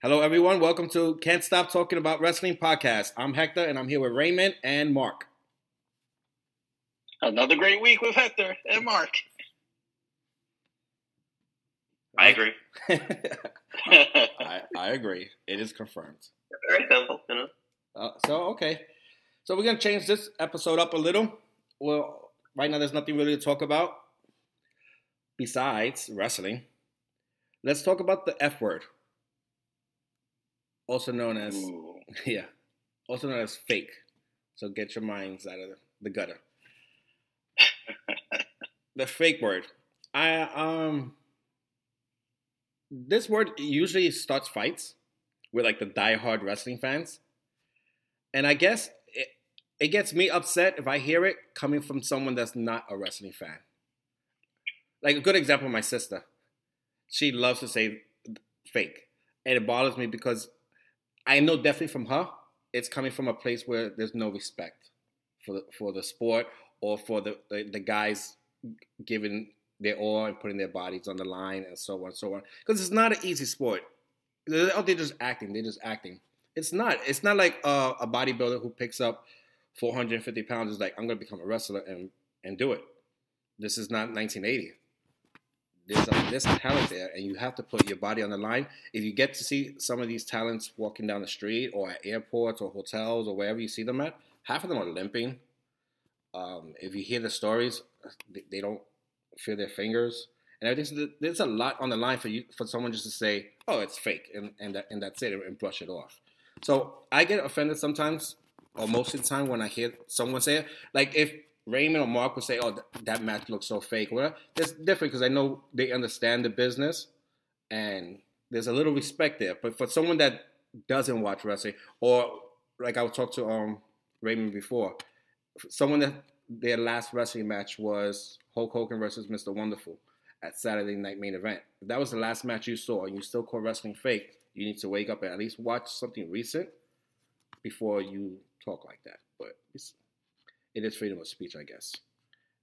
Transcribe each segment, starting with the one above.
Hello, everyone. Welcome to Can't Stop Talking About Wrestling podcast. I'm Hector, and I'm here with Raymond and Mark. Another great week with Hector and Mark. I agree. I, I agree. It is confirmed. Very simple, you know. Uh, so okay, so we're gonna change this episode up a little. Well, right now there's nothing really to talk about besides wrestling. Let's talk about the F word, also known as Ooh. yeah, also known as fake. So get your minds out of the gutter. the fake word. I um this word usually starts fights with like the diehard wrestling fans. And I guess it, it gets me upset if I hear it coming from someone that's not a wrestling fan. Like a good example, my sister. She loves to say fake. And it bothers me because I know definitely from her, it's coming from a place where there's no respect for the, for the sport or for the, the, the guys giving their all and putting their bodies on the line and so on and so on. Because it's not an easy sport. They're out there just acting. They're just acting. It's not. It's not like uh, a bodybuilder who picks up 450 pounds is like, I'm going to become a wrestler and, and do it. This is not 1980. There's, a, there's talent there, and you have to put your body on the line. If you get to see some of these talents walking down the street or at airports or hotels or wherever you see them at, half of them are limping. Um, if you hear the stories, they, they don't feel their fingers. And I think there's a lot on the line for you for someone just to say, "Oh, it's fake," and and, that, and that's it, and brush it off. So I get offended sometimes, or most of the time when I hear someone say it. Like if Raymond or Mark would say, "Oh, th- that match looks so fake," well, it's different because I know they understand the business, and there's a little respect there. But for someone that doesn't watch wrestling, or like I talked to um Raymond before, someone that their last wrestling match was Hulk Hogan versus Mr. Wonderful at Saturday Night Main Event. If that was the last match you saw and you still call wrestling fake, you need to wake up and at least watch something recent before you talk like that. But it's, it is freedom of speech, I guess.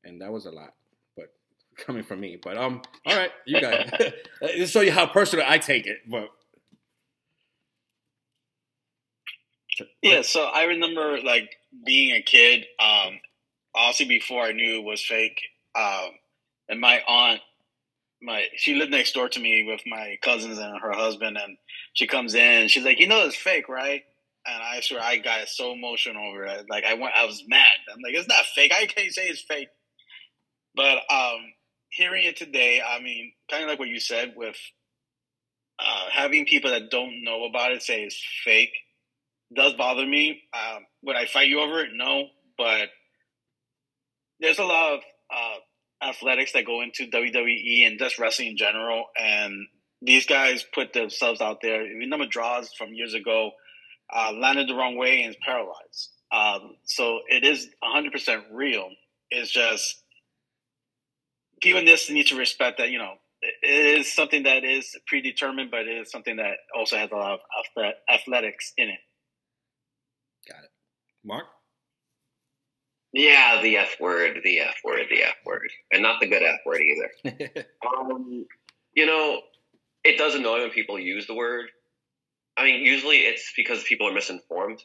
And that was a lot, but coming from me. But um, all right, you guys. Just show you how personal I take it. But Yeah, so I remember like being a kid, um, obviously before I knew it was fake. Um, and my aunt, my she lived next door to me with my cousins and her husband, and she comes in. She's like, "You know it's fake, right?" And I swear I got so emotional over it. Like I went, I was mad. I'm like, "It's not fake. I can't say it's fake." But um, hearing it today, I mean, kind of like what you said with uh, having people that don't know about it say it's fake does bother me. Um, would I fight you over it? No, but there's a lot of uh, athletics that go into WWE and just wrestling in general, and these guys put themselves out there. Mean, number Droz from years ago uh, landed the wrong way and is paralyzed. Um, so it is 100% real. It's just people in this need to respect that, you know, it is something that is predetermined, but it is something that also has a lot of athletics in it. got it. Mark? Yeah, the F word, the F word, the F word. And not the good F word either. um, you know, it does annoy when people use the word. I mean, usually it's because people are misinformed.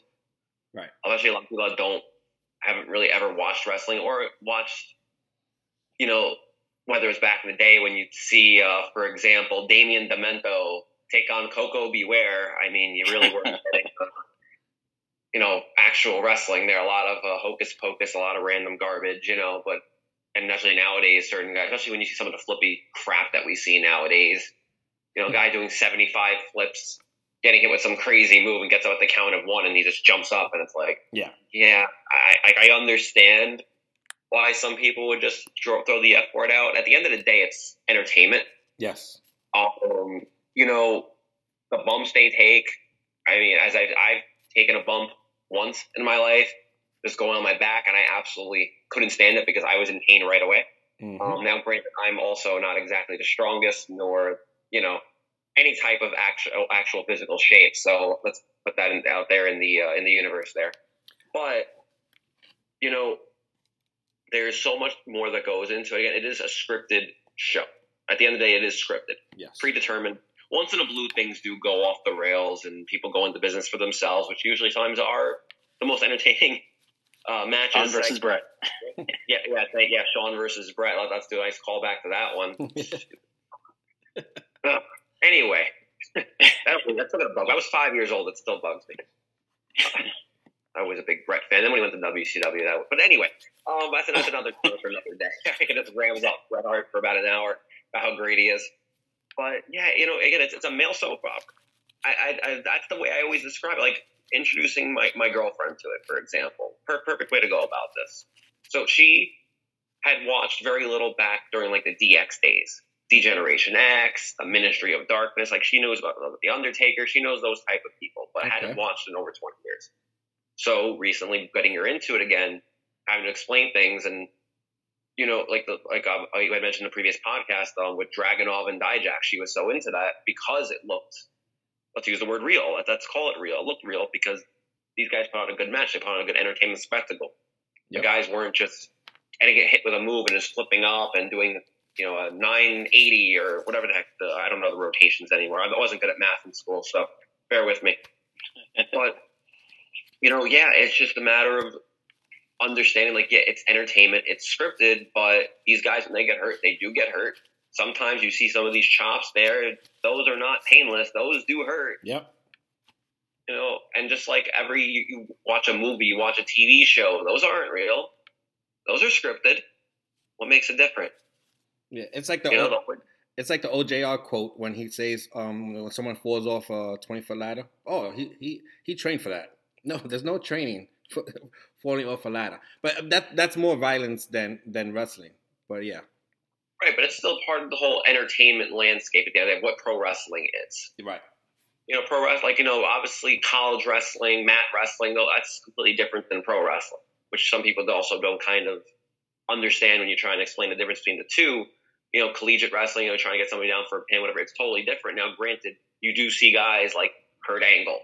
Right. Especially a lot of people that don't, haven't really ever watched wrestling or watched, you know, whether it's back in the day when you see, uh, for example, Damien Demento take on Koko B. Ware. I mean, you really were getting, uh, you know, actual wrestling there. Are a lot of uh, hocus pocus, a lot of random garbage, you know, but, and especially nowadays, certain guys, especially when you see some of the flippy crap that we see nowadays, you know, a guy doing 75 flips, getting hit with some crazy move and gets up at the count of one and he just jumps up and it's like, Yeah. yeah, I, I, understand why some people would just throw, throw the F word out. At the end of the day, it's entertainment. Yes. Um, you know, the bumps they take. I mean, as I've, I've taken a bump once in my life, just going on my back, and I absolutely couldn't stand it because I was in pain right away. Mhm. Um, now, granted, I'm also not exactly the strongest, nor you know any type of actual actual physical shape. So let's put that in, out there in the uh, in the universe there. But you know, there's so much more that goes into it. Again, it is a scripted show. At the end of the day, it is scripted, yes. predetermined. once in a blue, things do go off the rails, and people go into business for themselves, which usually times are the most entertaining uh, matches. Shawn versus like, Bret. yeah, yeah, yeah. Shawn versus Bret. Let's do a nice callback to that one. uh, anyway, that, that, that was five years old. It still bugs me. I was a big Bret fan. Then when he went to WCW, that. Was, but anyway, um, that's, that's another for another day. I can just ramble off Bret Hart for about an hour about how great he is. But yeah, you know, again, it's, it's a male soap opera. I, I, I, that's the way I always describe it. Like introducing my, my girlfriend to it, for example. Per- perfect way to go about this. So she had watched very little back during like the DX days. D-Generation X, a Ministry of Darkness. Like she knows about the Undertaker. She knows those type of people, but okay. hadn't watched in over 20 years. So recently, getting her into it again, having to explain things, and you know, like the like um, I mentioned in the previous podcast um, with Dragunov and Dijak, she was so into that because it looked. Let's use the word real. Let's call it real. It looked real because these guys put on a good match. They put on a good entertainment spectacle. Yep. The guys weren't just getting get hit with a move and just flipping up and doing you know a 980 or whatever the heck. The, I don't know the rotations anymore. I wasn't good at math in school, so bear with me. but you know, yeah, it's just a matter of understanding like, yeah, it's entertainment, it's scripted, but these guys, when they get hurt, they do get hurt. Sometimes you see some of these chops there, those are not painless, those do hurt. Yep. You know, and just like every, you, you watch a movie, you watch a TV show, those aren't real, those are scripted. What makes it different? Yeah, it's like the, you know, it's like the OJR quote when he says, um, when someone falls off a twenty foot ladder. Oh, he he he trained for that. No, there's no training for falling off a ladder. But that that's more violence than than wrestling. But yeah. Right, but it's still part of the whole entertainment landscape at the end of what pro wrestling is. Right. You know, pro wrestling, like you know, obviously college wrestling, mat wrestling, though that's completely different than pro wrestling, which some people also don't kind of understand when you're trying to explain the difference between the two. You know, collegiate wrestling, you know, trying to get somebody down for a pin, whatever, it's totally different. Now, granted, you do see guys like Kurt Angle,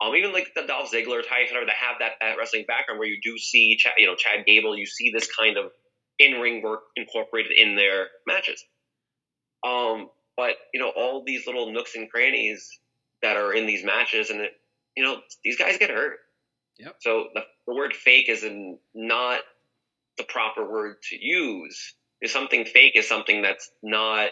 um, even like the Dolph Ziggler types, whatever, that have that, that wrestling background where you do see, Chad, you know, Chad Gable, you see this kind of in ring work incorporated in their matches. Um, but you know, all these little nooks and crannies that are in these matches, and it, you know, these guys get hurt. Yep. So the, the word fake is not the proper word to use. Is something fake is something that's not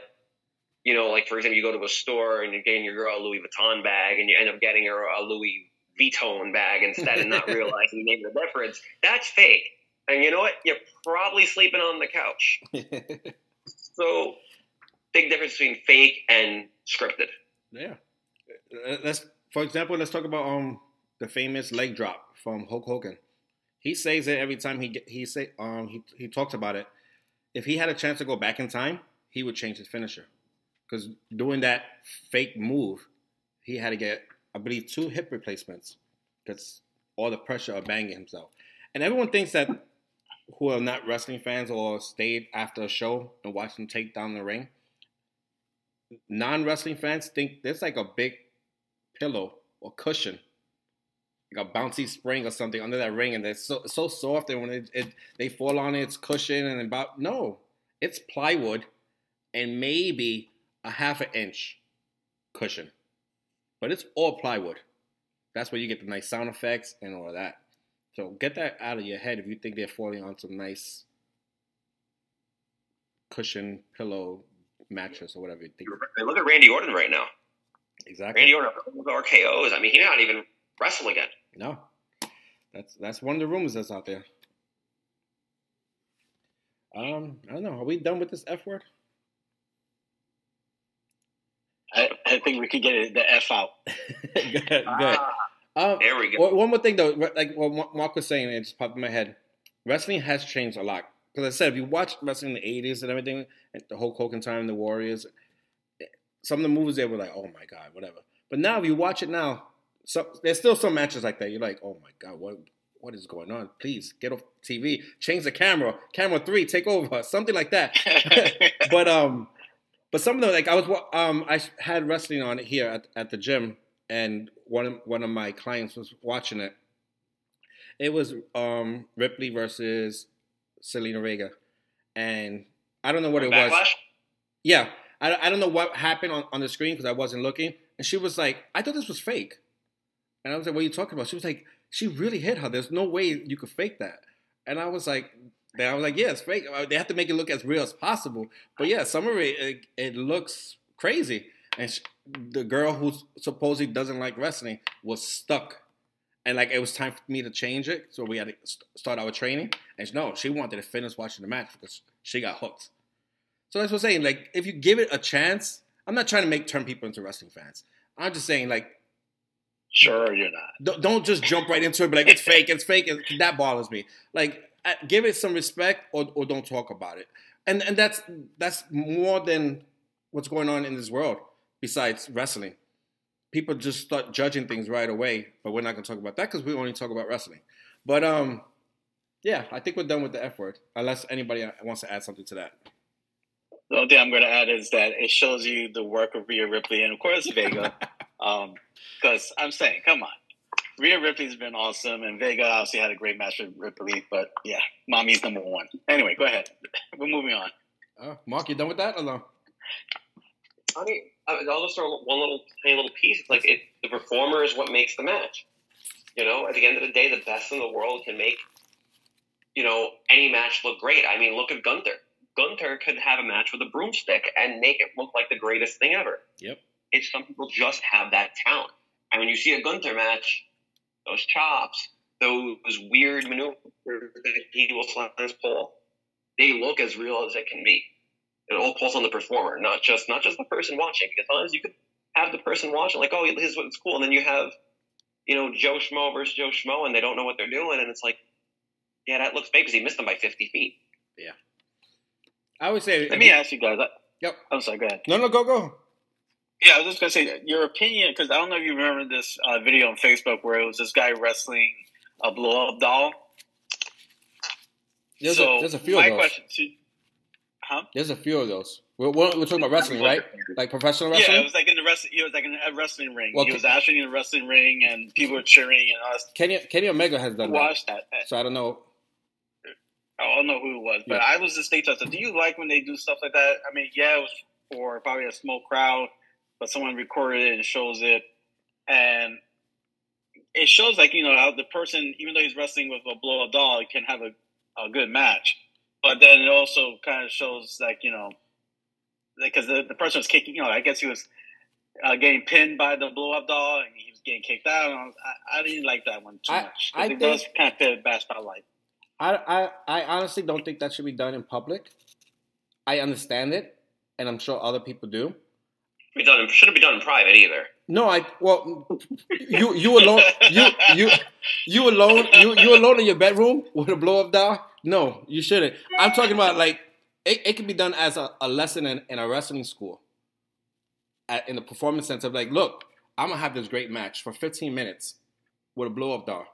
you know, like for example, you go to a store and you're getting your girl a Louis Vuitton bag and you end up getting her a Louis Vuitton bag instead and not realizing you made the difference. That's fake. And you know what? You're probably sleeping on the couch. so, big difference between fake and scripted. Yeah. Uh, let's, for example, let's talk about um the famous leg drop from Hulk Hogan. He says it every time he he say um he he talks about it. If he had a chance to go back in time, he would change his finisher because doing that fake move, he had to get, I believe, two hip replacements because all the pressure of banging himself. And everyone thinks that who are not wrestling fans or stayed after a show and watched him take down the ring, non wrestling fans think there's like a big pillow or cushion, like a bouncy spring or something under that ring, and it's so so soft, and when it, it they fall on it, it's cushion and about no, it's plywood, and maybe a half an inch cushion, but it's all plywood. That's where you get the nice sound effects and all of that. So get that out of your head if you think they're falling on some nice cushion, pillow, mattress, or whatever you think. Look at Randy Orton right now. Exactly. Randy Orton RKO's. I mean, he's not even wrestling again. No, that's that's one of the rumors that's out there. Um, I don't know. Are we done with this F word? I, I think we could get the F out. good, good. Ah, um, there we go. One more thing though, like what Mark was saying, it just popped in my head. Wrestling has changed a lot. Because I said, if you watch wrestling in the '80s and everything, and the Hulk Hogan time, the Warriors, some of the movies there were like, oh my god, whatever. But now, if you watch it now, so there's still some matches like that. You're like, oh my god, what what is going on? Please get off TV, change the camera, camera three, take over, something like that. but um, but some of them, like I was, um, I had wrestling on here at, at the gym, and one of, one of my clients was watching it. It was um, Ripley versus Zelina Vega, and I don't know what it Backlash? was. Yeah, I, I don't know what happened on, on the screen because I wasn't looking. And she was like, I thought this was fake. And I was like, what are you talking about? She was like, she really hit her. There's no way you could fake that. And I was like, I was like, yeah, it's fake. Uh, they have to make it look as real as possible. But yeah, some of it, it, it looks crazy. And she, the girl who supposedly doesn't like wrestling was stuck. And like it was time for me to change it, so we had to start our training. And she, no, she wanted to finish watching the match because she got hooked. So that's what I'm saying. Like, if you give it a chance, I'm not trying to make turn people into wrestling fans. I'm just saying, like, sure you're not. Don't, don't just jump right into it. But like, it's fake. It's fake. that bothers me. Like, give it some respect, or, or don't talk about it. And and that's that's more than what's going on in this world. Besides wrestling, people just start judging things right away. But we're not going to talk about that because we only talk about wrestling. But um, yeah, I think we're done with the F word. Unless anybody wants to add something to that. The only thing I'm going to add is that it shows you the work of Rhea Ripley and, of course, Vega. Because um, I'm saying, come on. Rhea Ripley's been awesome, and Vega obviously had a great match with Ripley. But yeah, mommy's number one. Anyway, go ahead. We're moving on. Uh, Mark, you done with that or no? I mean, I'll just throw one little tiny little piece. Like it, the performer is what makes the match. You know, at the end of the day, the best in the world can make you know any match look great. I mean, look at Gunther. Gunther could have a match with a broomstick and make it look like the greatest thing ever. Yep. It's some people just have that talent. And when you see a Gunther match, those chops, those weird maneuvers that he will slam his pole, they look as real as it can be. It all pulls on the performer, not just not just the person watching. Because sometimes you could have the person watching like, oh, this is what's cool, and then you have, you know, Joe Schmo versus Joe Schmo, and they don't know what they're doing, and it's like, yeah, that looks fake because he missed them by fifty feet. Yeah. I would say. Let me ask you guys. Yep. I'm sorry. Go ahead. No, no, go, go. Yeah, I was just gonna say your opinion because I don't know if you remember this uh, video on Facebook where it was this guy wrestling a blow up doll. There's so a, there's a few of those. question to, huh? There's a few of those. We're, we're, talking about wrestling, right? Like professional wrestling. Yeah, it was like in the wrestling. He was like in a wrestling ring. Well, he was actually in a wrestling ring, and people were cheering and all. Kenny Kenny Omega has done that. Watched that. So I don't know. I don't know who it was, but yeah. I was just state So, do you like when they do stuff like that? I mean, yeah, it was for probably a small crowd, but someone recorded it and shows it, and it shows like you know how the person, even though he's wrestling with a blow up doll, can have a, a good match. But then it also kind of shows like you know, because the, the person was kicking. You know, I guess he was uh, getting pinned by the blow up doll, and he was getting kicked out. I, I, didn't like that one too I, much. I it think, does kind of fit a bad spotlight. I, I I honestly don't think that should be done in public. I understand it, and I'm sure other people do be done. Shouldn't be done in private either. No, I well, you you alone, you you you alone, you you alone in your bedroom with a blow up doll. No, you shouldn't. I'm talking about like it, it can be done as a, a lesson in, in a wrestling school, at, in the performance sense Of like, look, I'm gonna have this great match for 15 minutes with a blow up doll,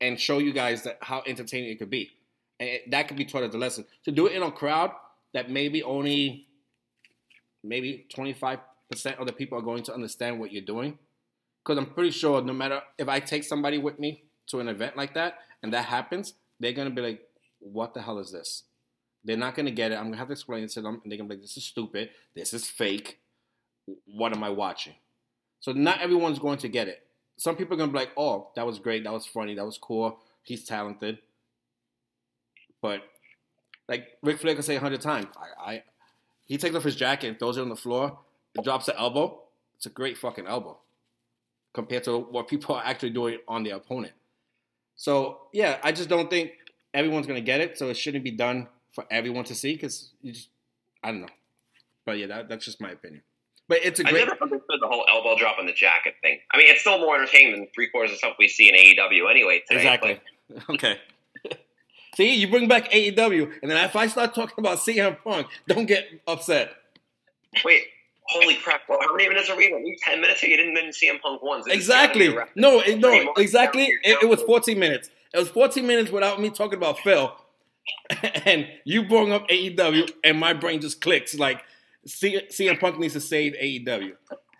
and show you guys that how entertaining it could be, and it, that could be taught as a lesson. To do it in a crowd that maybe only maybe 25% of the people are going to understand what you're doing. Because I'm pretty sure no matter if I take somebody with me to an event like that and that happens, they're going to be like, what the hell is this? They're not going to get it. I'm going to have to explain it to them. And they're going to be like, this is stupid. This is fake. What am I watching? So not everyone's going to get it. Some people are going to be like, oh, that was great. That was funny. That was cool. He's talented. But like Ric Flair can say a hundred times, I, I he takes off his jacket and throws it on the floor and drops the elbow. It's a great fucking elbow compared to what people are actually doing on their opponent. So yeah, I just don't think everyone's gonna get it. So it shouldn't be done for everyone to see because you just I don't know. But yeah, that, that's just my opinion. But it's a great. I never understood the whole elbow drop on the jacket thing. I mean, it's still more entertaining than three quarters of stuff we see in AEW anyway. Today, exactly. But. okay. See, you bring back AEW, and then if I start talking about CM Punk, don't get upset. Wait, holy crap! Well, how many minutes are we? Ten minutes? You didn't mention CM Punk once. Exactly. No, it, no, exactly. It, it, was fourteen minutes. It was fourteen minutes without me talking about Phil, and you bring up AEW, and my brain just clicks like CM Punk needs to save AEW.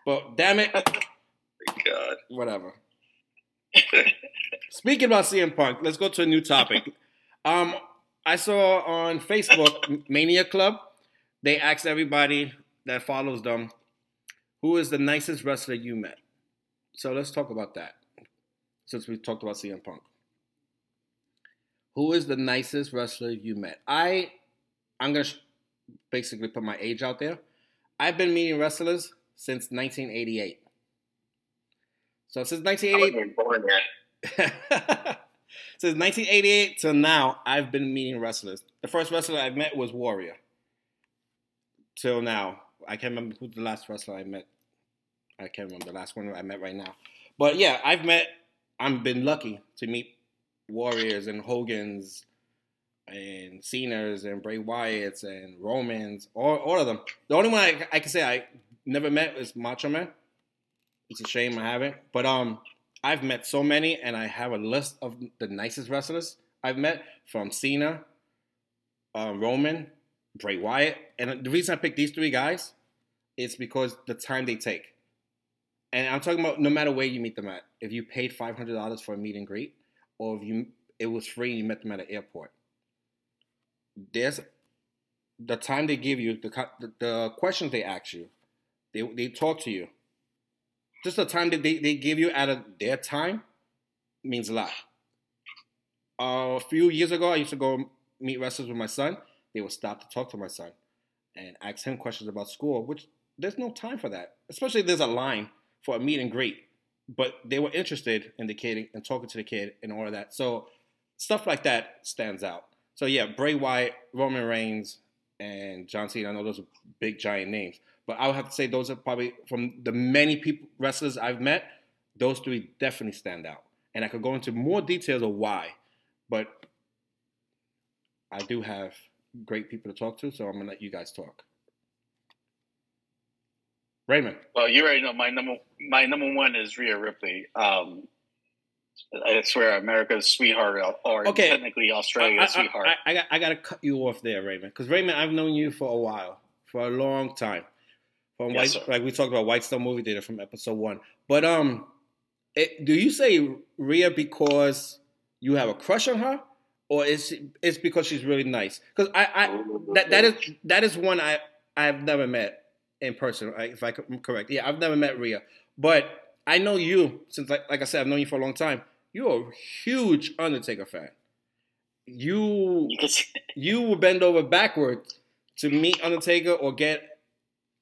But damn it, God, whatever. Speaking about CM Punk, let's go to a new topic. Um, I saw on Facebook Mania Club, they asked everybody that follows them. Who is the nicest wrestler you met? So let's talk about that. Since we talked about CM Punk. Who is the nicest wrestler you met? I I'm gonna basically put my age out there. I've been meeting wrestlers since 1988. So since 1988, since 1988 till now, I've been meeting wrestlers. The first wrestler I met was Warrior. Till now, I can't remember who the last wrestler I met. I can't remember the last one I met right now. But yeah, I've met. I've been lucky to meet Warriors and Hogan's and Cena's and Bray Wyatt's and Romans, all, all of them. The only one I, I can say I never met is Macho Man. It's a shame I haven't. But um, I've met so many, and I have a list of the nicest wrestlers I've met from Cena, uh, Roman, Bray Wyatt, and the reason I picked these three guys is because the time they take. And I'm talking about no matter where you meet them at. If you paid five hundred dollars for a meet and greet, or if you it was free and you met them at an airport, there's the time they give you, the the, the questions they ask you, they they talk to you, just the time that they, they give you out of their time means a lot. Uh, a few years ago, I used to go meet wrestlers with my son. They would stop to talk to my son and ask him questions about school, which there's no time for that. Especially there's a line for a meet and greet. But they were interested in the kid and talking to the kid and all of that. So stuff like that stands out. So yeah, Bray Wyatt, Roman Reigns, and John Cena. I know those are big giant names. But I would have to say those are probably from the many people wrestlers I've met, those three definitely stand out. And I could go into more details of why, but I do have great people to talk to, so I'm gonna let you guys talk. Raymond. Well, you already know my number. My number one is Rhea Ripley. Um, I swear, America's sweetheart, or okay. technically Australia's I, I, sweetheart. I, I, got, I got to cut you off there, Raymond, because Raymond, I've known you for a while, for a long time. From yes, White, sir. like we talked about White Stone movie theater from episode one. But um, it, do you say Rhea because you have a crush on her, or is it's because she's really nice? Because I, I that that is that is one I I've never met in person. If I'm correct, yeah, I've never met Rhea, but I know you since like like I said, I've known you for a long time. You're a huge Undertaker fan. You you will bend over backwards to meet Undertaker or get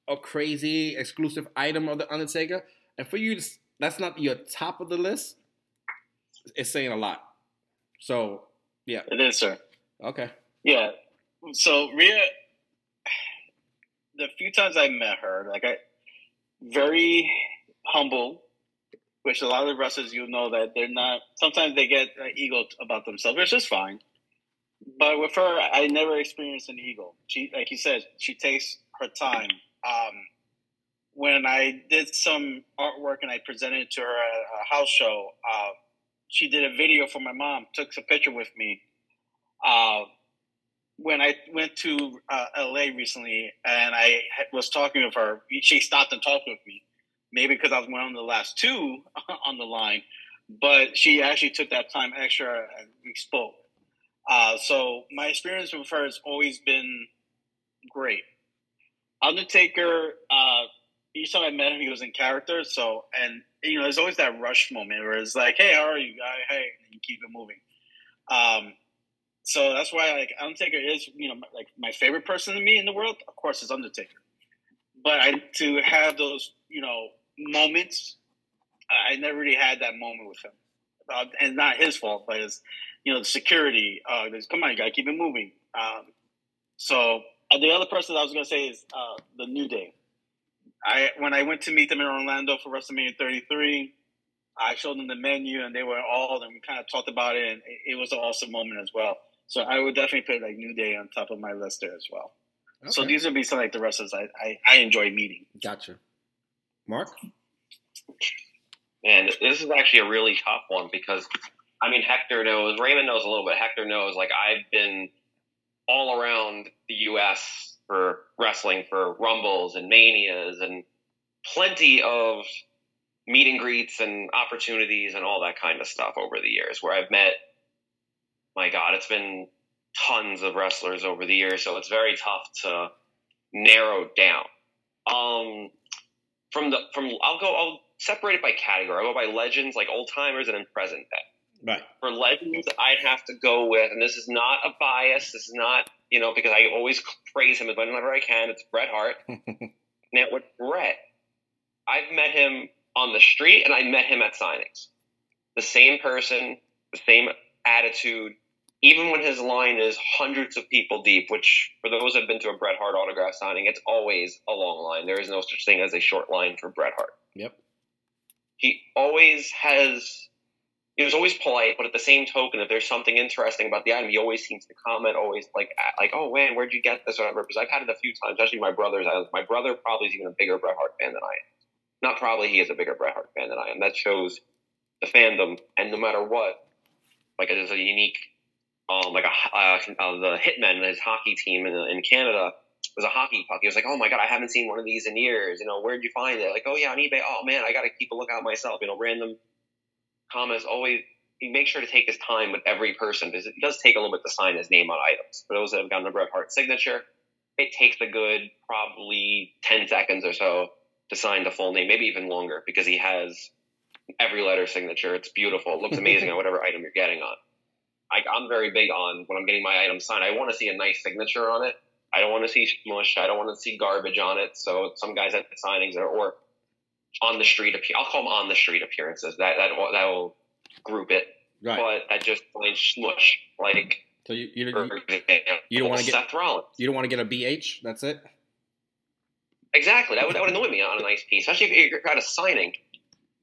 a crazy exclusive item of the Undertaker, and for you, to, that's not your top of the list. It's saying a lot. So, yeah, it is, sir. Okay. Yeah. So Rhea, the few times I met her, like I, very humble, which a lot of the wrestlers you know that they're not. Sometimes they get uh, ego about themselves, which is fine. But with her, I never experienced an ego. She, like you said, she takes her time um, when I did some artwork and I presented it to her at a house show, uh, she did a video for my mom, took a picture with me. Uh, when I went to uh, LA recently and I was talking with her, she stopped and talked with me. Maybe because I was one of the last two on the line, but she actually took that time extra and we spoke. Uh, so my experience with her has always been great. Undertaker, uh, each time I met him, he was in character. So, and you know, there's always that rush moment where it's like, "Hey, how are you, guy? Hey," and you keep it moving. Um, so that's why like Undertaker is, you know, like my favorite person to me in the world. Of course, is Undertaker. But I to have those, you know, moments, I never really had that moment with him, uh, and not his fault, but it's, you know, the security. Uh, come on, you gotta keep it moving. Um, so uh, the other person I was going to say is uh, the New Day. I when I went to meet them in Orlando for WrestleMania 33, I showed them the menu and they were all and we kind of talked about it and it, it was an awesome moment as well. So I would definitely put like New Day on top of my list there as well. Okay. So these would be some like the wrestlers I, I, I enjoy meeting. Gotcha. Mark? And this is actually a really tough one because I mean Hector knows, Raymond knows a little bit. Hector knows like I've been all around the U.S. for wrestling, for rumbles and manias, and plenty of meet and greets and opportunities and all that kind of stuff over the years. Where I've met, my God, it's been tons of wrestlers over the years, so it's very tough to narrow down. Um, from the from I'll go I'll separate it by category. I'll go by legends, like old timers, and then present day. Right. For legends, I'd have to go with, and this is not a bias. This is not you know because I always praise him whenever I can. It's Bret Hart. now with Bret, I've met him on the street and I met him at signings. The same person, the same attitude, even when his line is hundreds of people deep, which for those who've been to a Bret Hart autograph signing, it's always a long line. There is no such thing as a short line for Bret Hart. Yep. He always has he was always polite, but at the same token, if there's something interesting about the item, he always seems to comment, always like, like, oh man, where'd you get this or whatever. Because I've had it a few times, especially my brother's. I, My brother probably is even a bigger Bret Hart fan than I am. Not probably, he is a bigger Bret Hart fan than I am. That shows the fandom, and no matter what, like there's a unique, um, like a uh, uh, the Hitmen, his hockey team in, in Canada was a hockey puck. He was like, oh my god, I haven't seen one of these in years. You know, where'd you find it? Like, oh yeah, on eBay. Oh man, I got to keep a lookout myself. You know, random comments always. He makes sure to take his time with every person because it does take a little bit to sign his name on items. For those that have gotten a Bret Hart signature, it takes a good probably ten seconds or so to sign the full name, maybe even longer because he has every letter signature. It's beautiful. It looks amazing on whatever item you're getting on. I, I'm very big on when I'm getting my item signed. I want to see a nice signature on it. I don't want to see smush. I don't want to see garbage on it. So some guys at the signings are, or on the street appear. I'll call them on the street appearances. That that will, that will group it. Right. But that just plain smush like. So you you, you, you don't want to get Seth Rollins. You don't want to get a BH. That's it. Exactly. That would, that would annoy me on a nice piece, especially if you're at a signing.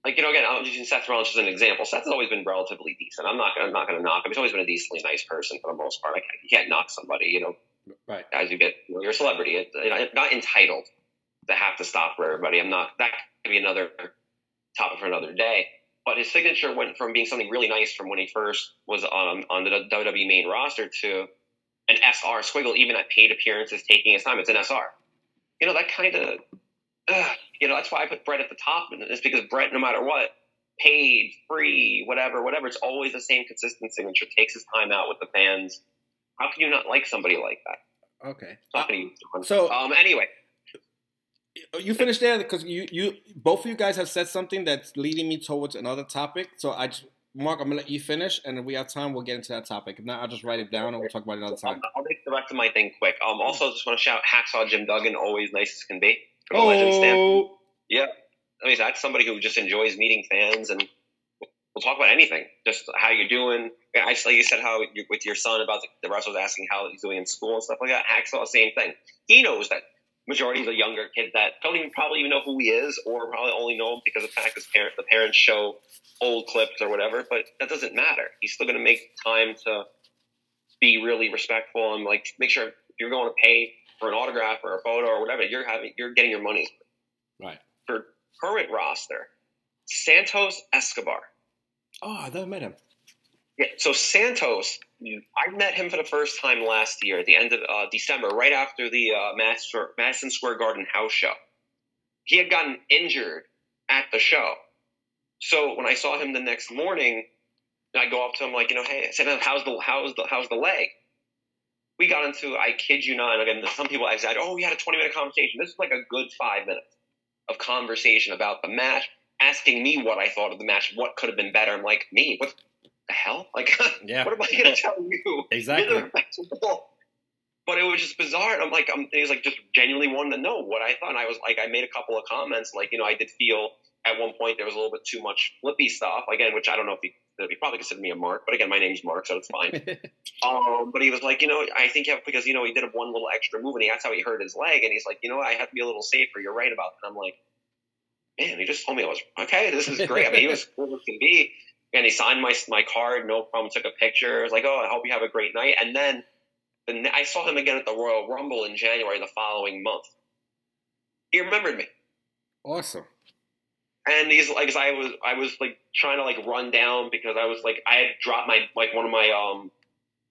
Like you know, again, I'm using Seth Rollins as an example. Seth has always been relatively decent. I'm not gonna I'm not gonna knock him. He's always been a decently nice person for the most part. Like you can't knock somebody, you know. Right. As you get, you know, you're a celebrity. It, know, not entitled to have to stop for everybody. I'm not. That be another topic for another day. But his signature went from being something really nice from when he first was on on the WWE main roster to an SR squiggle, even at paid appearances, taking his time. It's an SR you know, that kind of, uh, you know, that's why I put Bret at the top. And it's because Bret, no matter what, paid, free, whatever, whatever, it's always the same consistent signature, takes his time out with the fans. How can you not like somebody like that? Okay. Uh, so, um, anyway. You finished there because you, you both of you guys have said something that's leading me towards another topic. So I just, Mark, I'm gonna let you finish, and if we have time, we'll get into that topic. If not, I'll just write it down, and we'll talk about it another time. I'll, make the rest of my thing quick. Um, also, just want to shout Hacksaw Jim Duggan, always nice as can be. From oh. legend standpoint. Yeah, I mean that's somebody who just enjoys meeting fans, and we'll talk about anything. Just how you're doing. I just like you said how you, with your son about the, the wrestlers asking how he's doing in school and stuff like that. Hacksaw, same thing. He knows that majority of the younger kids that don't even probably even know who he is, or probably only know him because of the fact his parent, the parents show old clips or whatever. But that doesn't matter. He's still going to make time to be really respectful and like make sure if you're going to pay for an autograph or a photo or whatever, you're having you're getting your money. Right. For current roster, Santos Escobar. Oh, I never met him. Yeah, so Santos, I met him for the first time last year at the end of uh, December, right after the uh, Madison Square Garden house show. He had gotten injured at the show. So when I saw him the next morning, I go up to him like, you know, hey, I said, how's the how's the how's the leg? We got into, I kid you not, and again, some people I said, oh, we had a 20 minute conversation. This is like a good five minutes of conversation about the match, asking me what I thought of the match, what could have been better. I'm like, me, what the hell? Like, yeah. what am I going to tell you? Exactly. But it was just bizarre. And I'm like, I'm, it was like just genuinely wanting to know what I thought. And I was like, I made a couple of comments. Like, you know, I did feel at one point there was a little bit too much flippy stuff. Again, which I don't know if he, he probably considered me a mark, but again, my name's Mark, so it's fine. um, but he was like, you know, I think have because you know he did one little extra move, and he, that's how he hurt his leg. And he's like, you know, I have to be a little safer. You're right about that. And I'm like, man, he just told me I was okay. This is great. I mean, he was cool as can be and he signed my my card, no problem. Took a picture. I was like, "Oh, I hope you have a great night." And then the, I saw him again at the Royal Rumble in January the following month. He remembered me. Awesome. And he's like, I was I was like trying to like run down because I was like I had dropped my like one of my um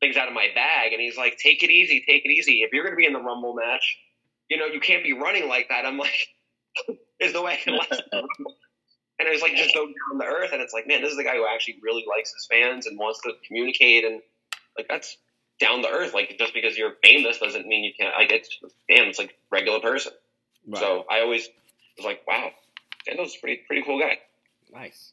things out of my bag, and he's like, "Take it easy, take it easy. If you're going to be in the Rumble match, you know you can't be running like that." I'm like, "There's no way I can last the Rumble." And it was like just so down to earth. And it's like, man, this is the guy who actually really likes his fans and wants to communicate, and like that's down the earth. Like just because you're famous doesn't mean you can't. Like it's damn, it's like regular person. Right. So I always was like, wow, a pretty pretty cool guy. Nice.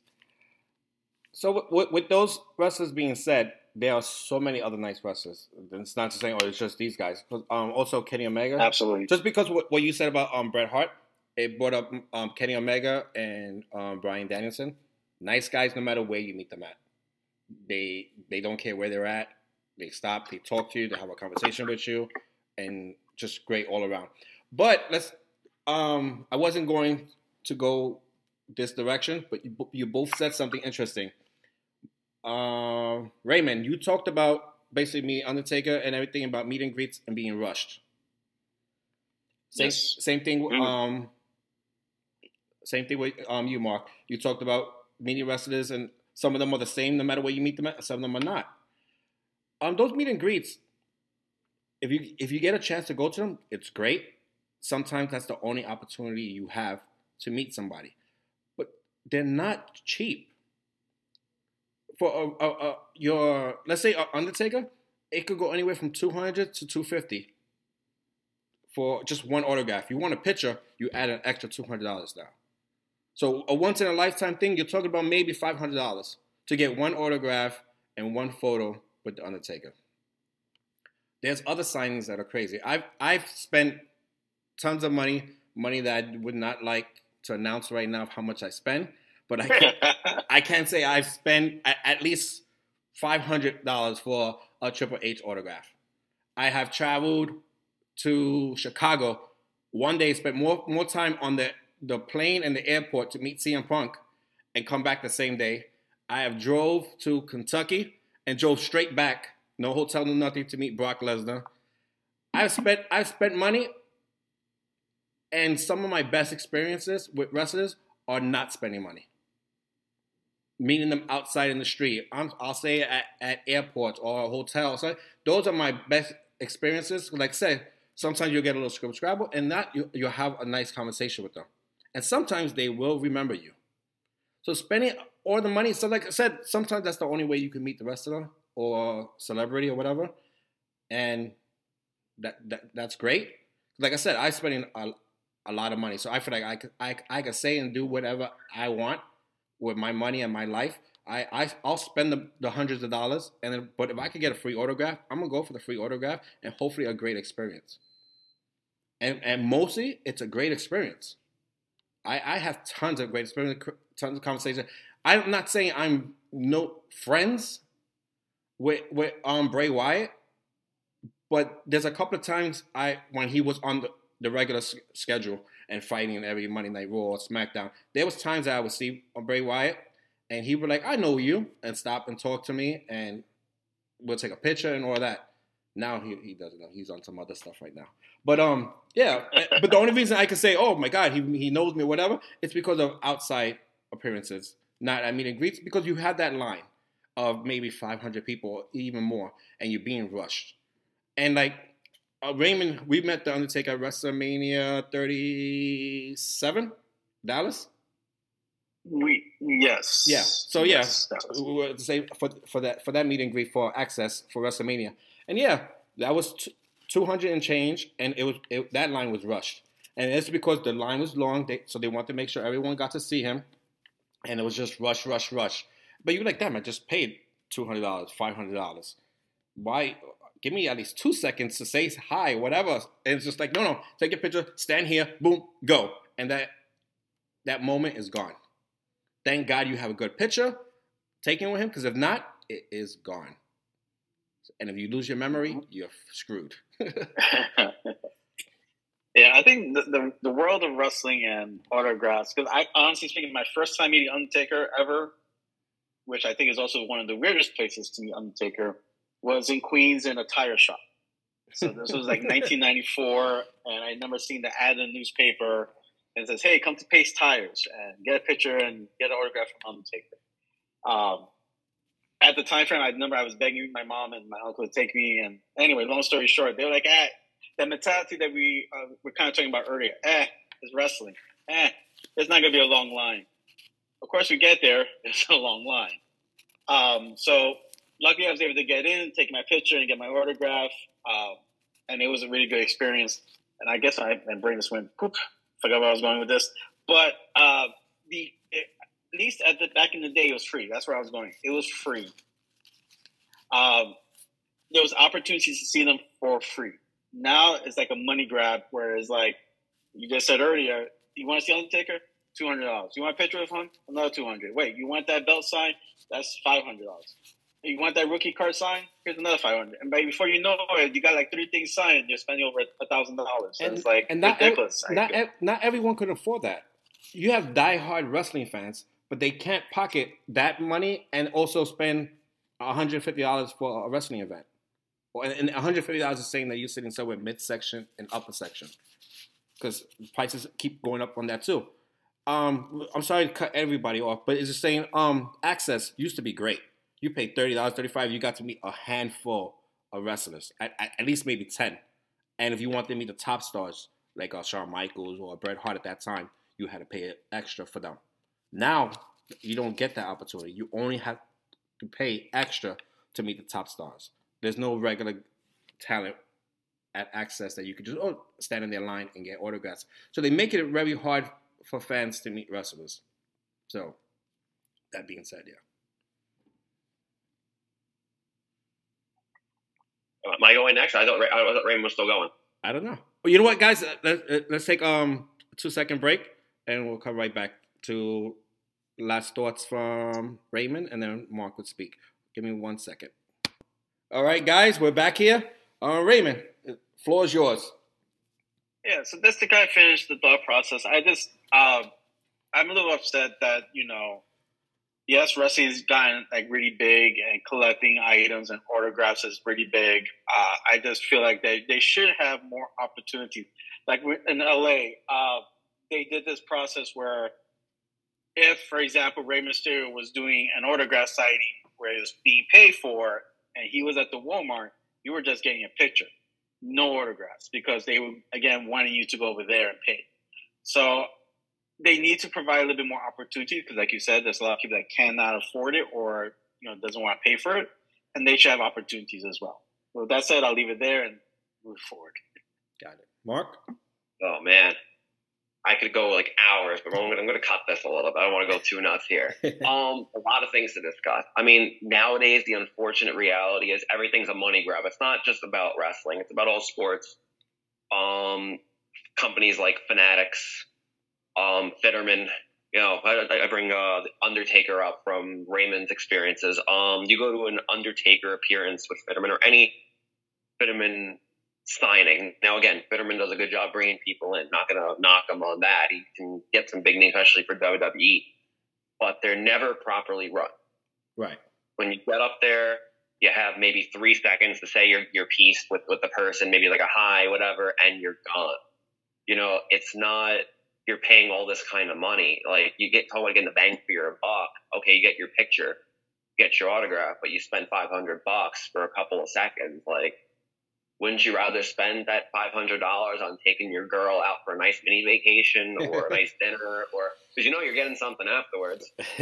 So with, with those wrestlers being said, there are so many other nice wrestlers. It's not to say, oh, it's just these guys. Um, also Kenny Omega. Absolutely. Just because what, what you said about um, Bret Hart, it brought up um, Kenny Omega and um, Bryan Danielson. Nice guys, no matter where you meet them at. They they don't care where they're at. They stop. They talk to you. They have a conversation with you, and just great all around. But let's. Um, I wasn't going to go this direction, but you, you both said something interesting. Uh, Raymond, you talked about basically me, Undertaker, and everything about meet and greets and being rushed. Same, yes. same thing. Mm-hmm. Um, same thing with um, you, Mark. You talked about meeting wrestlers, and some of them are the same no matter where you meet them at. Some of them are not. Um, those meet and greets, if you if you get a chance to go to them, it's great. Sometimes that's the only opportunity you have to meet somebody, but they're not cheap. For a, a, a your let's say Undertaker, it could go anywhere from two hundred to two fifty for just one autograph. If you want a picture, you add an extra two hundred dollars now. So a once in a lifetime thing, you're talking about maybe five hundred dollars to get one autograph and one photo with the Undertaker. There's other signings that are crazy. I've I've spent tons of money, money that I would not like to announce right now of how much I spend, but I can't, I can say I've spent at, at least five hundred dollars for a Triple H autograph. I have traveled to Chicago one day, spent more more time on the the plane and the airport to meet CM Punk and come back the same day. I have drove to Kentucky and drove straight back, no hotel, no nothing, to meet Brock Lesnar. I've spent I've spent money, and some of my best experiences with wrestlers are not spending money. Meeting them outside in the street. i will say at, at airports or hotels. So those are my best experiences. Like I said, sometimes you'll get a little scribble and that you, you'll have a nice conversation with them and sometimes they will remember you. So spending all the money, so like I said, sometimes that's the only way you can meet the wrestler or celebrity or whatever, and that, that that's great. Like I said, I'm spending a, a lot of money, so I feel like I I, I could say and do whatever I want with my money and my life. I, I I'll spend the, the hundreds of dollars, and then but if I could get a free autograph, I'm gonna go for the free autograph and hopefully a great experience. And and mostly it's a great experience. I, I have tons of great experience, tons of conversation. I'm not saying I'm no friends with with um Bray Wyatt, but there's a couple of times I when he was on the, the regular s- schedule and fighting every Monday Night Raw or SmackDown, there was times that I would see Bray Wyatt and he would like, I know you, and stop and talk to me, and we'll take a picture and all that. Now he, he doesn't know. He's on some other stuff right now. But um, yeah. Eh, but the only reason I can say, oh my God, he he knows me, or whatever, it's because of outside appearances, not at meet and greets, because you had that line of maybe 500 people, even more, and you're being rushed. And like uh, Raymond, we met the Undertaker at WrestleMania 37, Dallas. We yes. Yeah. So yeah, yes, we were the same for for that for that meet and greet for access for WrestleMania. And yeah, that was t- 200 and change, and it was it, that line was rushed. And it's because the line was long, they, so they wanted to make sure everyone got to see him, and it was just rush, rush, rush. But you're like, damn, I just paid $200, $500. Why? Give me at least two seconds to say hi, whatever. And it's just like, no, no, take a picture, stand here, boom, go. And that that moment is gone. Thank God you have a good picture taken with him, because if not, it is gone. And if you lose your memory, you're screwed. yeah, I think the, the, the world of wrestling and autographs. Because I honestly speaking, my first time meeting Undertaker ever, which I think is also one of the weirdest places to meet Undertaker, was in Queens in a tire shop. So this was like 1994, and I remember seeing the ad in the newspaper and says, "Hey, come to Pace Tires and get a picture and get an autograph from Undertaker." Um, at the time frame, I remember I was begging my mom and my uncle to take me. And anyway, long story short, they were like, "Eh, the mentality that we uh, were kind of talking about earlier. Eh, is wrestling. Eh, it's not gonna be a long line. Of course, we get there. It's a long line. Um, so luckily, I was able to get in, take my picture, and get my autograph. Uh, and it was a really good experience and I guess I and brain just went poop. Forgot where I was going with this, but uh, the least at the back in the day, it was free. That's where I was going. It was free. Um, there was opportunities to see them for free. Now it's like a money grab, where it's like you just said earlier, you want to see Undertaker? Two hundred dollars. You want a picture of him? Another two hundred. Wait, you want that belt sign? That's five hundred dollars. You want that rookie card signed? Here's another five hundred. And by before you know it, you got like three things signed. You're spending over a thousand dollars. And it's like and not ridiculous. not not everyone could afford that. You have diehard wrestling fans, but they can't pocket that money and also spend one hundred fifty dollars for a wrestling event. And one hundred fifty dollars is saying that you're sitting somewhere midsection and upper section, because prices keep going up on that too. Um, I'm sorry to cut everybody off, but it's just saying um, access used to be great. You paid thirty dollars, thirty five. You got to meet a handful of wrestlers, at, at, least maybe ten. And if you want to meet the top stars like uh, Shawn Michaels or Bret Hart at that time, you had to pay extra for them. Now you don't get that opportunity. You only have to pay extra to meet the top stars. There's no regular talent at access that you could just oh, stand in their line and get autographs. So they make it very hard for fans to meet wrestlers. So, that being said, yeah. Am I going next? I thought, I thought Raymond was still going. I don't know. Well, you know what, guys? Let, us let's take um, a two second break and we'll come right back to last thoughts from Raymond and then Mark would speak. Give me one second. All right, guys, we're back here. Uh, Raymond, floor is yours. Yeah, so just to kind of finish the thought process, I just um, I'm a little upset that you know, yes, wrestling's gotten like really big, and collecting items and autographs is pretty big. Uh, I just feel like they they should have more opportunities. Like in LA, uh, they did this process where, if for example, Rey Mysterio was doing an autograph signing where it was being paid for, and he was at the Walmart, you were just getting a picture no autographs because they were again wanting you to go over there and pay. So they need to provide a little bit more opportunity because, like you said, there's a lot of people that cannot afford it or you know doesn't want to pay for it, and they should have opportunities as well. With that said, I'll leave it there and move forward. Got it, Mark. Oh man, I could go like hours, but I'm going to cut this a little bit. I don't want to go too nuts here. um, a lot of things to discuss. I mean, nowadays the unfortunate reality is everything's a money grab. It's not just about wrestling; it's about all sports. Um, companies like Fanatics, um, Fitterman. You know, I, I bring uh, Undertaker up from Raymond's experiences. Um, you go to an Undertaker appearance with Fitterman or any Fitterman signing. Now, again, Fitterman does a good job bringing people in. Not going to knock him on that. He can get some big names, especially for WWE, but they're never properly run. Right. When you get up there, you have maybe three seconds to say your your piece with with the person, maybe like a hi, whatever, and you're gone. You know, it's not you're paying all this kind of money. Like you get told to get the bank for your buck. Okay, you get your picture, get your autograph, but you spend five hundred bucks for a couple of seconds. Like wouldn't you rather spend that $500 on taking your girl out for a nice mini vacation or a nice dinner or because you know you're getting something afterwards.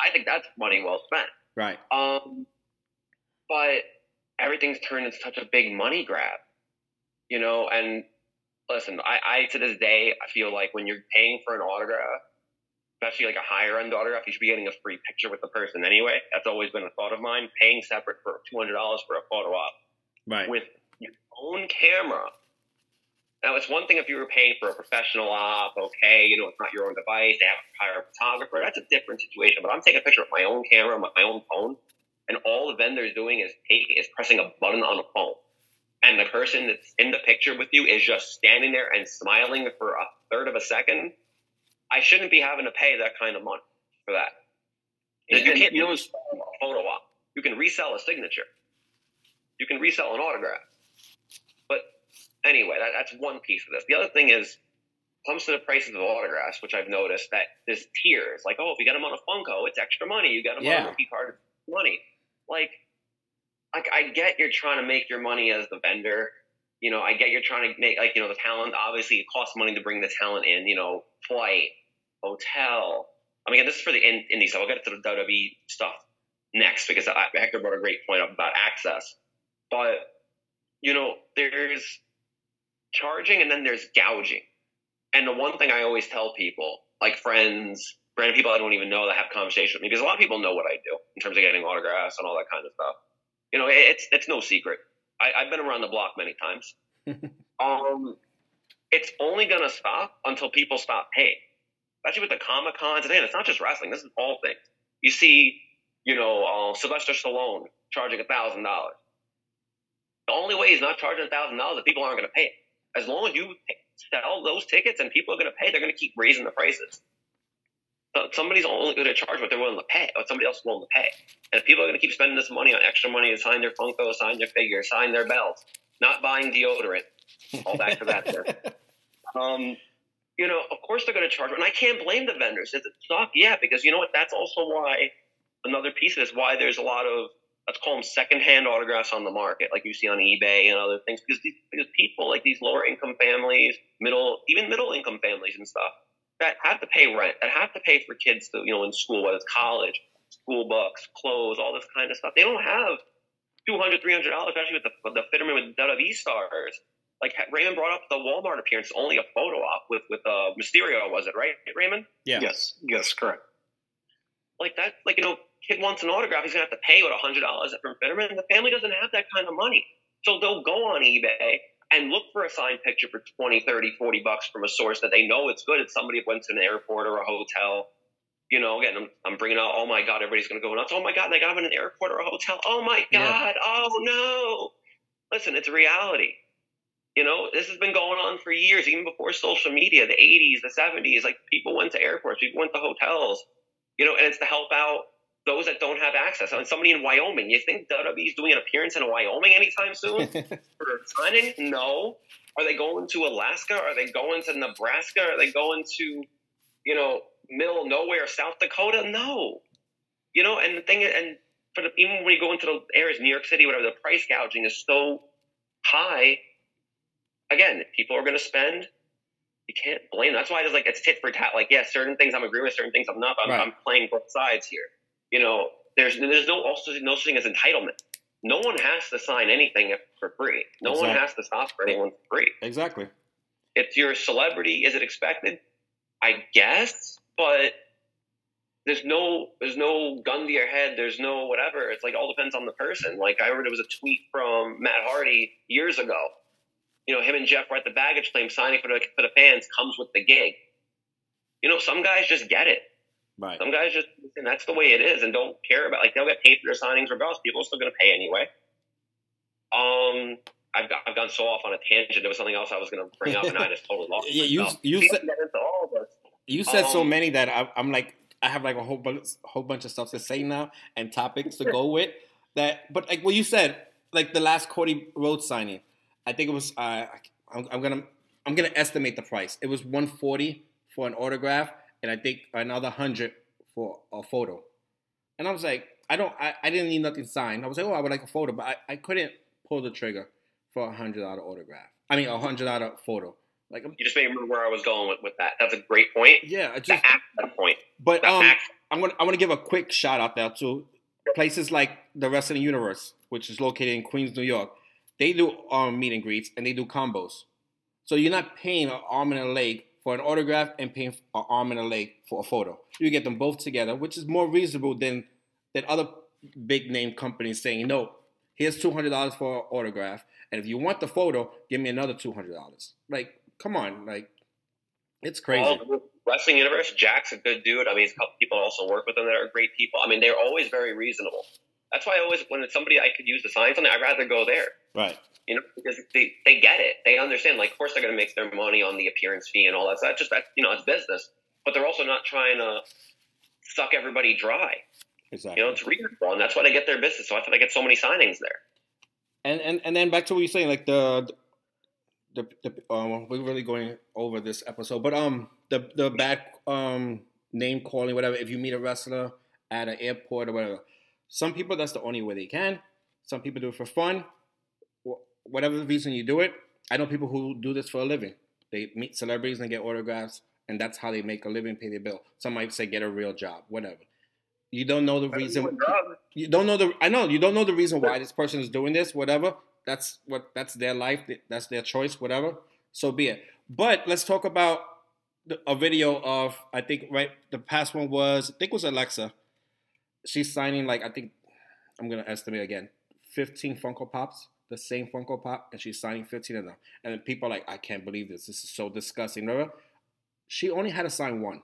I think that's money well spent. Right. Um but everything's turned into such a big money grab you know and listen i i to this day i feel like when you're paying for an autograph especially like a higher end autograph you should be getting a free picture with the person anyway. That's always been a thought of mine paying separate for $200 for a photo op right. with your own camera. Now, it's one thing if you were paying for a professional op, okay, you know, it's not your own device, they have to hire a photographer, that's a different situation. But I'm taking a picture with my own camera, my own phone, and all the vendor is doing is taking is pressing a button on a phone. And the person that's in the picture with you is just standing there and smiling for a third of a second. I shouldn't be having to pay that kind of money for that. And you can't you know, photo op. You can resell a signature you can resell an autograph. But anyway, that, that's one piece of this. The other thing is, comes to the prices of autographs, which I've noticed that there's tiers. Like, oh, if you get them on a Funko, it's extra money. You get them yeah. on a rookie card, money. Like, like I get you're trying to make your money as the vendor. You know, I get you're trying to make like you know the talent. Obviously, it costs money to bring the talent in. You know, flight, hotel. I mean, this is for the indie stuff. I'll get to the WWE stuff next because I, Hector brought a great point up about access. But, you know, there's charging and then there's gouging. And the one thing I always tell people, like friends, random people I don't even know that have conversation with me, because a lot of people know what I do in terms of getting autographs and all that kind of stuff. You know, it's it's no secret. I, have been around the block many times. um, it's only gonna stop until people stop paying. Especially with the Comic Cons, and it's not just wrestling. This is all things. You see, you know, uh, Sylvester Stallone charging a thousand dollars. The only way he's not charging a thousand dollars is people aren't going to pay it. As long as you sell those tickets and people are going to pay, they're going to keep raising the prices. So somebody's only going to charge what they're willing to pay, what somebody else is willing to pay. And if people are going to keep spending this money on extra money to sign their Funko, sign their figure, sign their belts, not buying deodorant, all back to that there. Um, you know, of course they're going to charge, and I can't blame the vendors. Does it suck? Yeah, because you know what? That's also why another piece of this why there's a lot of let's call them secondhand autographs on the market, like you see on eBay and other things, because these because people like these lower income families, middle even middle income families and stuff that have to pay rent, that have to pay for kids to you know in school, whether it's college, school books, clothes, all this kind of stuff. They don't have 200 300 dollars, especially with the the Fitterman with the WWE stars. Like Raymond brought up the Walmart appearance, only a photo op with with uh, Mysterio, was it right, Raymond? Yeah. Yes. Yes. Correct. Like that, like you know, kid wants an autograph, he's gonna have to pay what hundred dollars from Fitterman. The family doesn't have that kind of money, so they'll go on eBay and look for a signed picture for 20, 30, 40 bucks from a source that they know it's good. It's somebody went to an airport or a hotel. You know, again, I'm, I'm bringing out, oh my God, everybody's going to go nuts. Oh my God, they got him in an airport or a hotel. Oh my God. Yeah. Oh no. Listen, it's reality. You know, this has been going on for years, even before social media, the 80s, the 70s. Like people went to airports, people went to hotels, you know, and it's to help out those that don't have access. I mean, somebody in Wyoming, you think WWE is doing an appearance in Wyoming anytime soon for signing? No. Are they going to Alaska? Are they going to Nebraska? Are they going to, you know, middle of nowhere, South Dakota? No. You know, and the thing, and for the, even when you go into the areas, New York City, whatever, the price gouging is so high. Again, people are going to spend. You can't blame. That's why it's like it's tit for tat. Like, yeah, certain things I'm agreeing with, certain things I'm not. I'm, right. I'm playing both sides here you know, there's there's no also no such thing as entitlement. No one has to sign anything for free. No exactly. one has to stop for anyone for free. Exactly. If you're a celebrity, is it expected? I guess, but there's no there's no gun to your head. There's no whatever. It's like all depends on the person. Like I remember there was a tweet from Matt Hardy years ago. You know, him and Jeff were at the baggage claim signing for the for the fans comes with the gig. You know, some guys just get it. Right. Some guys just, and that's the way it is, and don't care about like they'll get paid for their signings regardless. People are still going to pay anyway. Um, I've, got, I've gone so off on a tangent. There was something else I was going to bring up, and I just totally lost. yeah, you you said you said um, so many that I, I'm like I have like a whole bunch whole bunch of stuff to say now and topics to go with that. But like what you said, like the last Cody Rhodes signing, I think it was uh, I'm, I'm gonna I'm gonna estimate the price. It was 140 for an autograph and I think another hundred for a photo. And I was like, I don't, I, I didn't need nothing signed. I was like, oh, I would like a photo, but I, I couldn't pull the trigger for a hundred dollar autograph. I mean, a hundred dollar photo. Like you just made me remember where I was going with, with that. That's a great point. Yeah, I just that point. But um, I'm gonna I want to give a quick shout out there to places like the Wrestling Universe, which is located in Queens, New York. They do um, meet and greets and they do combos. So you're not paying an arm and a leg for an autograph and paying an arm and a leg for a photo. You get them both together, which is more reasonable than than other big name companies saying, no, here's two hundred dollars for an autograph, and if you want the photo, give me another two hundred dollars. Like, come on, like it's crazy. Well, Wrestling Universe, Jack's a good dude. I mean, a couple people also work with him that are great people. I mean, they're always very reasonable. That's why I always, when it's somebody I could use to sign something, I'd rather go there. Right. You know, because they, they get it. They understand. Like, of course, they're going to make their money on the appearance fee and all that. So that's just, that, you know, it's business. But they're also not trying to suck everybody dry. Exactly. You know, it's reasonable. And that's why they get their business. So I thought they get so many signings there. And, and, and then back to what you're saying, like the, the, the um, we're really going over this episode, but um, the the bad um name calling, whatever. If you meet a wrestler at an airport or whatever, some people, that's the only way they can. Some people do it for fun. Whatever the reason you do it, I know people who do this for a living. They meet celebrities and get autographs, and that's how they make a living, pay their bill. Some might say get a real job, whatever. You don't know the reason. You don't know the. I know you don't know the reason why this person is doing this. Whatever. That's what. That's their life. That's their choice. Whatever. so be it. But let's talk about a video of I think right the past one was I think it was Alexa. She's signing like I think I'm gonna estimate again, 15 Funko Pops, the same Funko Pop, and she's signing 15 of them. And people are like, I can't believe this. This is so disgusting. Remember, she only had to sign one.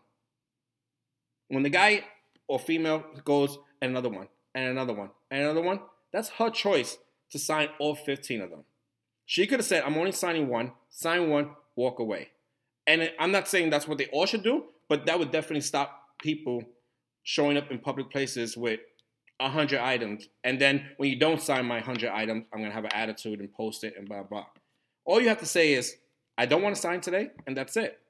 When the guy or female goes and another one and another one and another one, that's her choice to sign all 15 of them. She could have said, I'm only signing one, sign one, walk away. And I'm not saying that's what they all should do, but that would definitely stop people showing up in public places with 100 items. And then when you don't sign my 100 items, I'm going to have an attitude and post it and blah, blah. All you have to say is, I don't want to sign today, and that's it.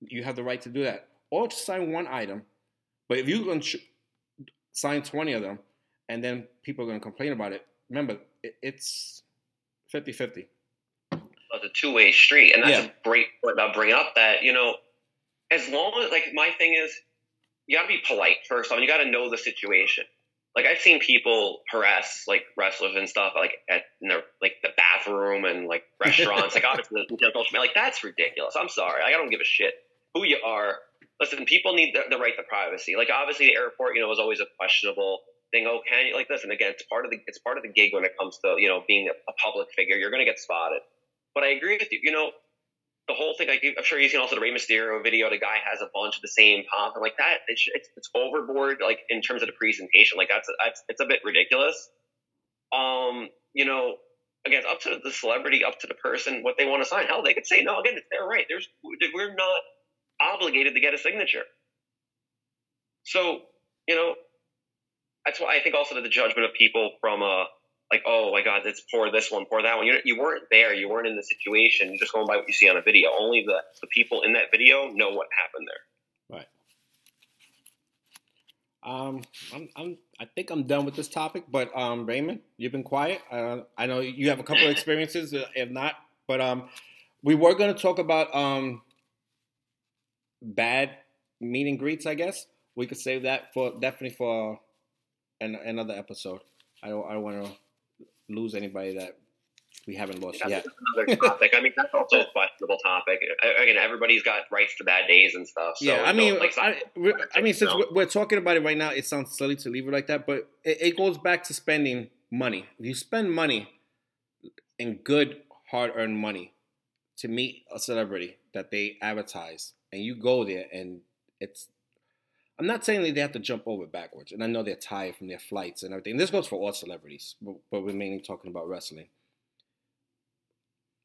You have the right to do that. Or to sign one item. But if you're going to sign 20 of them, and then people are going to complain about it, remember, it's 50 50 a two way street, and that's yeah. a great point about bringing up that you know, as long as like my thing is, you got to be polite first off. You got to know the situation. Like I've seen people harass like wrestlers and stuff like at in their like the bathroom and like restaurants. like obviously the social media, like that's ridiculous. I'm sorry, like, I don't give a shit who you are. Listen, people need the, the right to privacy. Like obviously the airport, you know, is always a questionable thing. Oh, can you like listen again? It's part of the it's part of the gig when it comes to you know being a, a public figure. You're gonna get spotted. But I agree with you. You know, the whole thing. Like, I'm sure you've seen also the Rey Mysterio video. The guy has a bunch of the same pop, and like that, it's, it's, it's overboard. Like in terms of the presentation, like that's, that's it's a bit ridiculous. Um, you know, again, up to the celebrity, up to the person, what they want to sign. Hell, they could say no. Again, it's their right. There's we're not obligated to get a signature. So, you know, that's why I think also that the judgment of people from a like, oh my God, it's pour this one, pour that one. You, you weren't there. You weren't in the situation. You're just going by what you see on a video. Only the, the people in that video know what happened there. Right. Um, I'm, I'm, I think I'm done with this topic, but um, Raymond, you've been quiet. Uh, I know you have a couple of experiences, if not, but um, we were going to talk about um, bad meet and greets. I guess we could save that for definitely for an, another episode. I don't, I don't want to lose anybody that we haven't lost that's yet. Another topic. I mean, that's also a questionable topic. Again, everybody's got rights to bad days and stuff. So yeah, I mean, like, I, I, mean, since no. we're talking about it right now, it sounds silly to leave it like that, but it, it goes back to spending money. If you spend money in good, hard-earned money to meet a celebrity that they advertise, and you go there, and it's I'm not saying that they have to jump over backwards, and I know they're tired from their flights and everything. This goes for all celebrities, but, we're mainly talking about wrestling.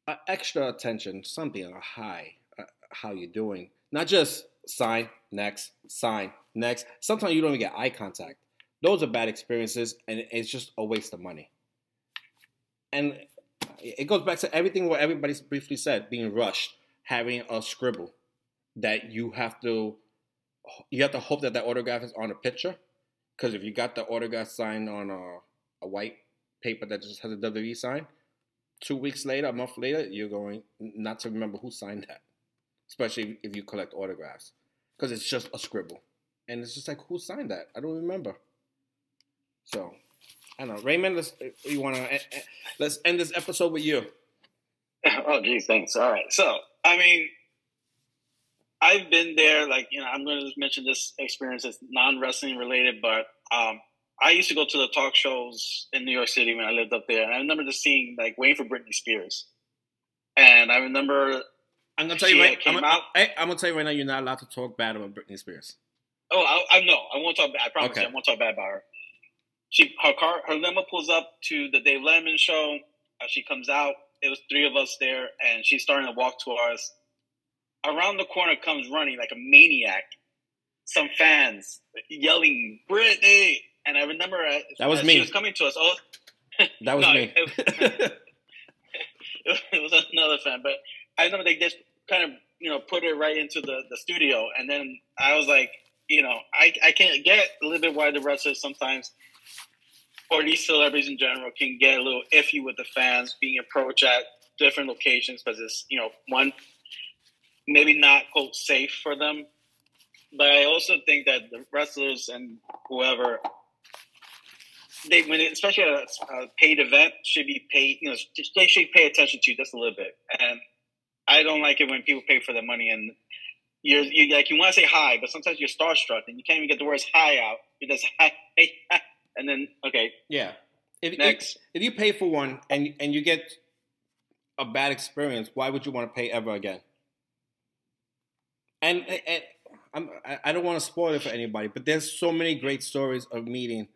Uh, extra attention, something a high, uh, how you doing? Not just sign next, sign next. Sometimes you don't even get eye contact. Those are bad experiences, and it's just a waste of money. And it goes back to everything what everybody's briefly said: being rushed, having a scribble that you have to you have to hope that that autograph is on a picture, because if you got the autograph signed on a, a white paper that just has a WWE sign, two weeks later, a month later, you're going not to remember who signed that, especially if you collect autographs, because it's just a scribble, and it's just like who signed that? I don't remember. So, I don't know, Raymond. Let's you want to let's end this episode with you. Oh, geez, thanks. All right, so I mean, I've been there. Like you know, I'm going to just mention this experience that's non wrestling related, but um, I used to go to the talk shows in New York City when I lived up there, and I remember just seeing like waiting for Britney Spears, and I remember. I'm gonna tell you right. I'm gonna, I, am gonna tell you right now. You're not allowed to talk bad about Britney Spears. Oh, I, I know. I won't talk bad. I promise okay. you, I won't talk bad about her. She, her car, her limo pulls up to the Dave Letterman show. Uh, she comes out. It was three of us there, and she's starting to walk towards us around the corner comes running like a maniac. Some fans yelling "Britney," and I remember uh, that was me. She was coming to us. Oh, that was no, me. It, it, was another fan, but I remember they just kind of you know put it right into the the studio, and then I was like, you know, I I can get a little bit why the wrestlers sometimes or these celebrities in general can get a little iffy with the fans being approached at different locations because it's you know one maybe not quote safe for them. But I also think that the wrestlers and whoever they when it, especially a, a, paid event should be paid. You know, they should pay attention to just a little bit. And I don't like it when people pay for the money and you're, you like you want to say hi, but sometimes you're starstruck and you can't even get the words hi out. You just hi, and then okay, yeah. If, next, if, if you pay for one and and you get a bad experience, why would you want to pay ever again? And, and I'm, I don't want to spoil it for anybody, but there's so many great stories of meeting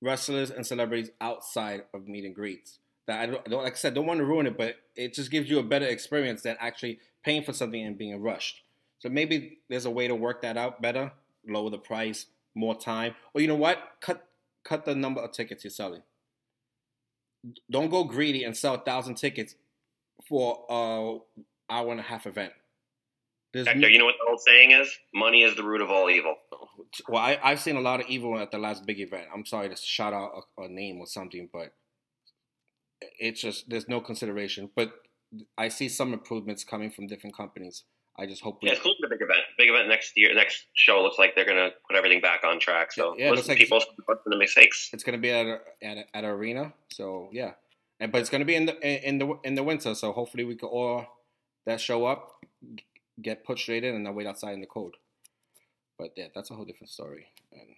wrestlers and celebrities outside of meet and greets that I don't, like I said, don't want to ruin it, but it just gives you a better experience than actually paying for something and being rushed. So maybe there's a way to work that out better, lower the price, more time, or you know what, cut cut the number of tickets you're selling. Don't go greedy and sell a thousand tickets for a hour and a half event. There's Hector, you know what the old saying is? Money is the root of all evil. Well, I, have seen a lot of evil at the last big event. I'm sorry to shout out a, a name or something, but it's just there's no consideration. But I see some improvements coming from different companies. I just hope. We, yeah, it's cool for the big event. Big event next year. Next show looks like they're gonna put everything back on track. So yeah, listen, like people the mistakes. It's gonna be at a, at a, at an arena. So yeah, and but it's gonna be in the in the in the winter. So hopefully we can all that show up, get put straight in, and then wait outside in the cold. But yeah, that's a whole different story, and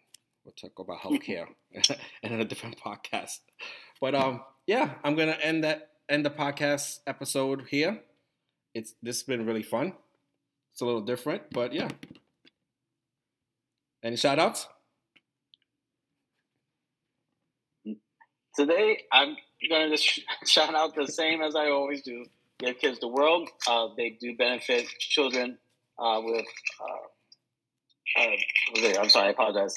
we'll talk about healthcare in a different podcast. But um, yeah, I'm gonna end that end the podcast episode here. It's this has been really fun. It's a little different, but yeah. Any shout outs? Today, I'm going to just shout out the same as I always do. Give Kids the World. Uh, they do benefit children uh, with. Uh, uh I'm sorry, I apologize.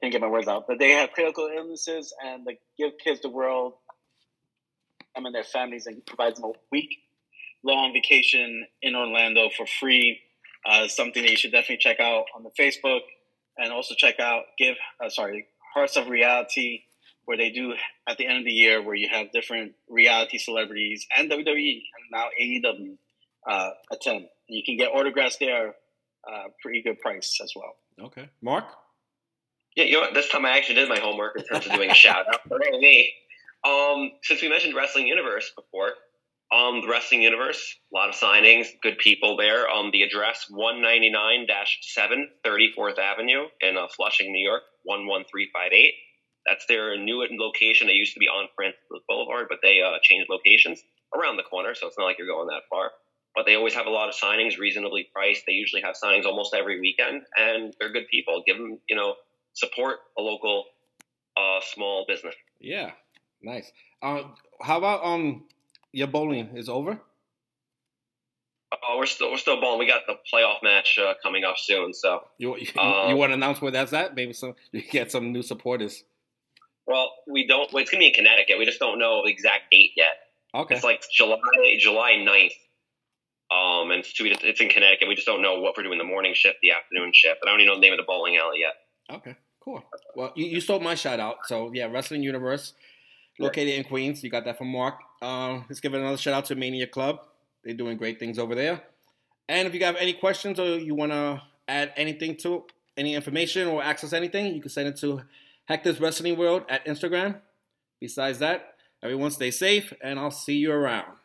Can't get my words out. But they have critical illnesses, and the Give Kids the World them and their families and provides them a week long vacation in Orlando for free uh, something that you should definitely check out on the Facebook and also check out Give sorry Hearts of Reality where they do at the end of the year where you have different reality celebrities and WWE and now AEW uh, attend. And you can get autographs there, uh, pretty good price as well. Okay, Mark. Yeah, you know what? This time I actually did my homework in terms of doing a shout out for me. Um, since we mentioned Wrestling Universe before, um, the Wrestling Universe, a lot of signings, good people there. Um, the address 199 7 34th Avenue in uh, Flushing, New York, 11358. That's their new location. They used to be on Francis Boulevard, but they uh, changed locations around the corner, so it's not like you're going that far. But they always have a lot of signings, reasonably priced. They usually have signings almost every weekend, and they're good people. Give them, you know, support a local uh, small business. Yeah, nice. Uh, how about um your bowling is over? Oh, we're still we're still bowling. We got the playoff match uh, coming up soon. So you you, um, you want to announce where that's at? Maybe some you get some new supporters. Well, we don't. Well, it's gonna be in Connecticut. We just don't know the exact date yet. Okay. It's like July July 9th. Um, and it's, it's in Connecticut. We just don't know what we're doing the morning shift, the afternoon shift. I don't even know the name of the bowling alley yet. Okay, cool. Well, you, you stole my shout out. So yeah, Wrestling Universe, located in Queens. You got that from Mark. Uh, let's give another shout out to Mania Club. They're doing great things over there. And if you have any questions or you want to add anything to any information or access anything, you can send it to Hector's Wrestling World at Instagram. Besides that, everyone stay safe and I'll see you around.